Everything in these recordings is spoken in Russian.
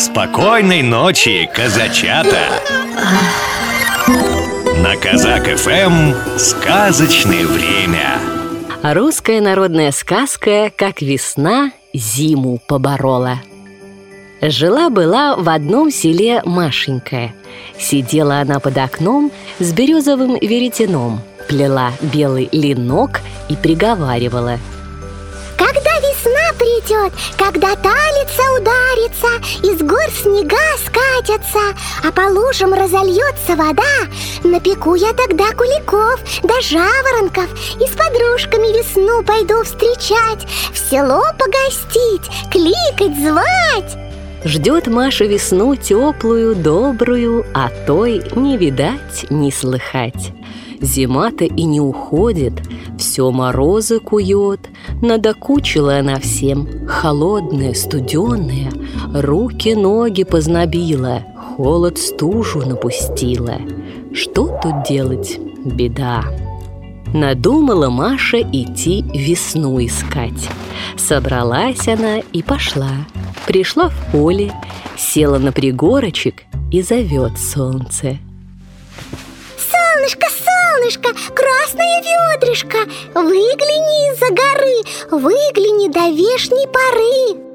Спокойной ночи, казачата! На Казак ФМ сказочное время. Русская народная сказка «Как весна зиму поборола». Жила-была в одном селе Машенька. Сидела она под окном с березовым веретеном, плела белый ленок и приговаривала – придет, когда талица ударится, Из гор снега скатятся, а по лужам разольется вода, Напеку я тогда куликов да жаворонков И с подружками весну пойду встречать, В село погостить, кликать, звать Ждет Маша весну теплую, добрую, а той не видать, не слыхать. Зима-то и не уходит, все морозы кует, Надокучила она всем, холодная, студеная, Руки, ноги познобила, холод стужу напустила. Что тут делать? Беда. Надумала Маша идти весну искать. Собралась она и пошла. Пришла в поле, села на пригорочек и зовет солнце. Солнышко, солнышко, красное ведрышко, Выгляни из-за горы, выгляни до вешней поры.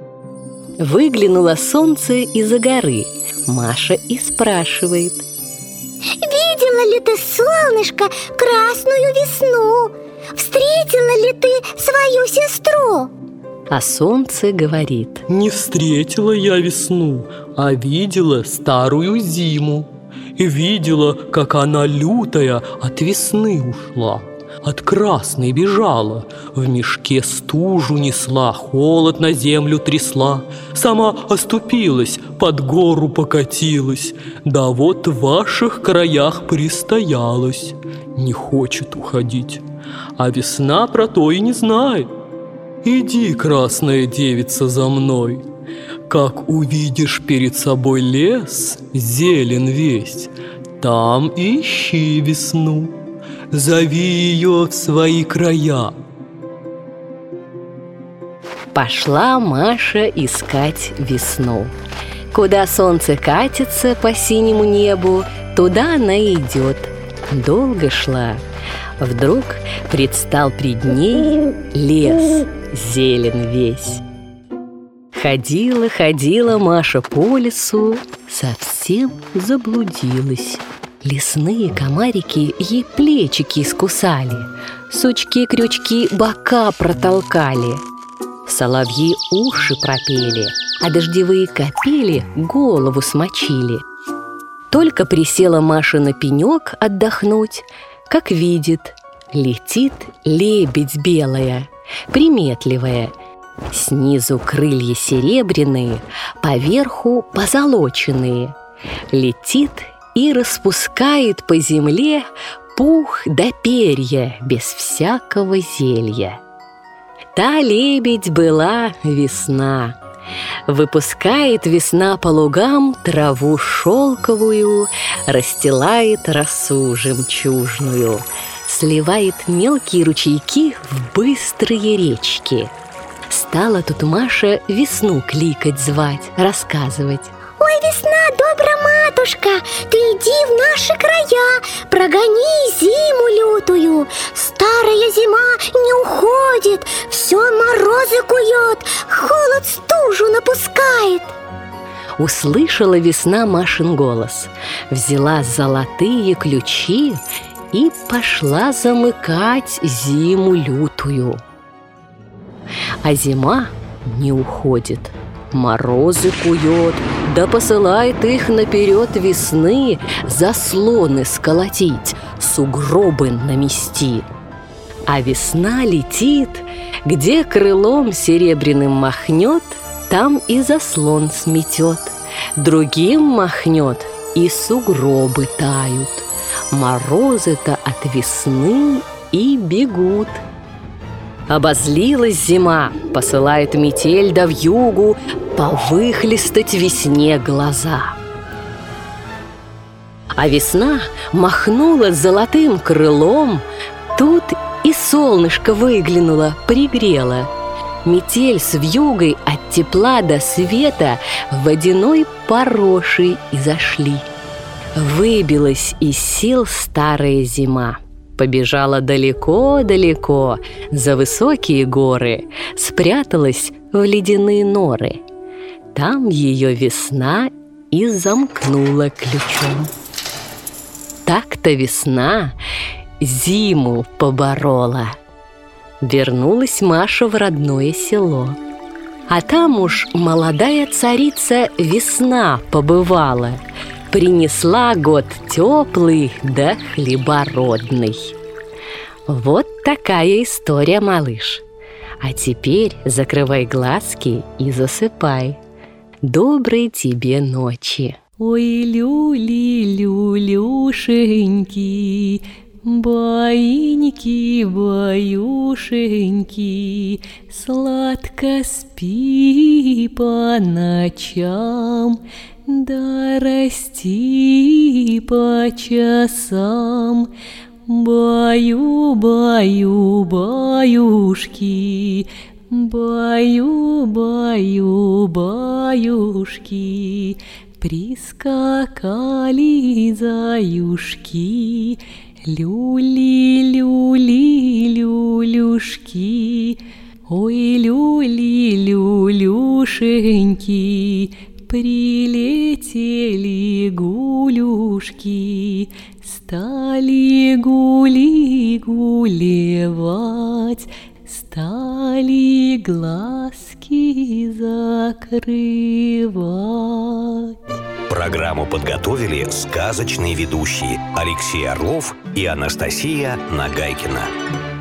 Выглянуло солнце из-за горы. Маша и спрашивает. Видела ли ты, солнышко, красную весну? Встретила ли ты свою сестру? А солнце говорит. Не встретила я весну, а видела старую зиму И видела, как она лютая от весны ушла от красной бежала, в мешке стужу несла, холод на землю трясла, сама оступилась, под гору покатилась, да вот в ваших краях пристоялась, не хочет уходить, а весна про то и не знает. Иди, красная девица, за мной. Как увидишь перед собой лес, зелен весь, там ищи весну, зови ее в свои края. Пошла Маша искать весну. Куда солнце катится по синему небу, туда она идет. Долго шла, Вдруг предстал пред ней лес, зелен весь. Ходила, ходила Маша по лесу, совсем заблудилась. Лесные комарики ей плечики искусали, Сучки-крючки бока протолкали, Соловьи уши пропели, а дождевые капели голову смочили. Только присела Маша на пенек отдохнуть, как видит, летит лебедь белая, приметливая. Снизу крылья серебряные, поверху позолоченные. Летит и распускает по земле пух да перья без всякого зелья. Та лебедь была весна, Выпускает весна по лугам траву шелковую, Расстилает росу жемчужную, Сливает мелкие ручейки в быстрые речки. Стала тут Маша весну кликать, звать, рассказывать. Ой, весна, добра матушка, ты иди в наши края, прогони зиму лютую. Старая зима не уходит, все морозы кует, холод стужу напускает. Услышала весна Машин голос, взяла золотые ключи и пошла замыкать зиму лютую. А зима не уходит – Морозы кует, да посылает их наперед весны Заслоны сколотить, сугробы намести. А весна летит, где крылом серебряным махнет, Там и заслон сметет, другим махнет, и сугробы тают. Морозы-то от весны и бегут – Обозлилась зима, посылает метель да в югу Повыхлестать весне глаза. А весна махнула золотым крылом, Тут и солнышко выглянуло, пригрело. Метель с вьюгой от тепла до света водяной порошей изошли. Выбилась из сил старая зима. Побежала далеко-далеко за высокие горы, спряталась в ледяные норы. Там ее весна и замкнула ключом. Так-то весна зиму поборола. Вернулась Маша в родное село. А там уж молодая царица весна побывала, Принесла год теплый да хлебородный. Вот такая история, малыш. А теперь закрывай глазки и засыпай. Доброй тебе ночи. Ой, люли, люлюшеньки, Баиньки, баюшеньки, Сладко спи по ночам, Да расти по часам. Баю, баю, баюшки, Баю, баю, баюшки, Прискакали заюшки, Люли, люли, люлюшки, Ой, люли, люлюшеньки, Прилетели гулюшки, Стали гули гулевать, Стали глазки закрывать. Программу подготовили сказочные ведущие Алексей Орлов и Анастасия Нагайкина.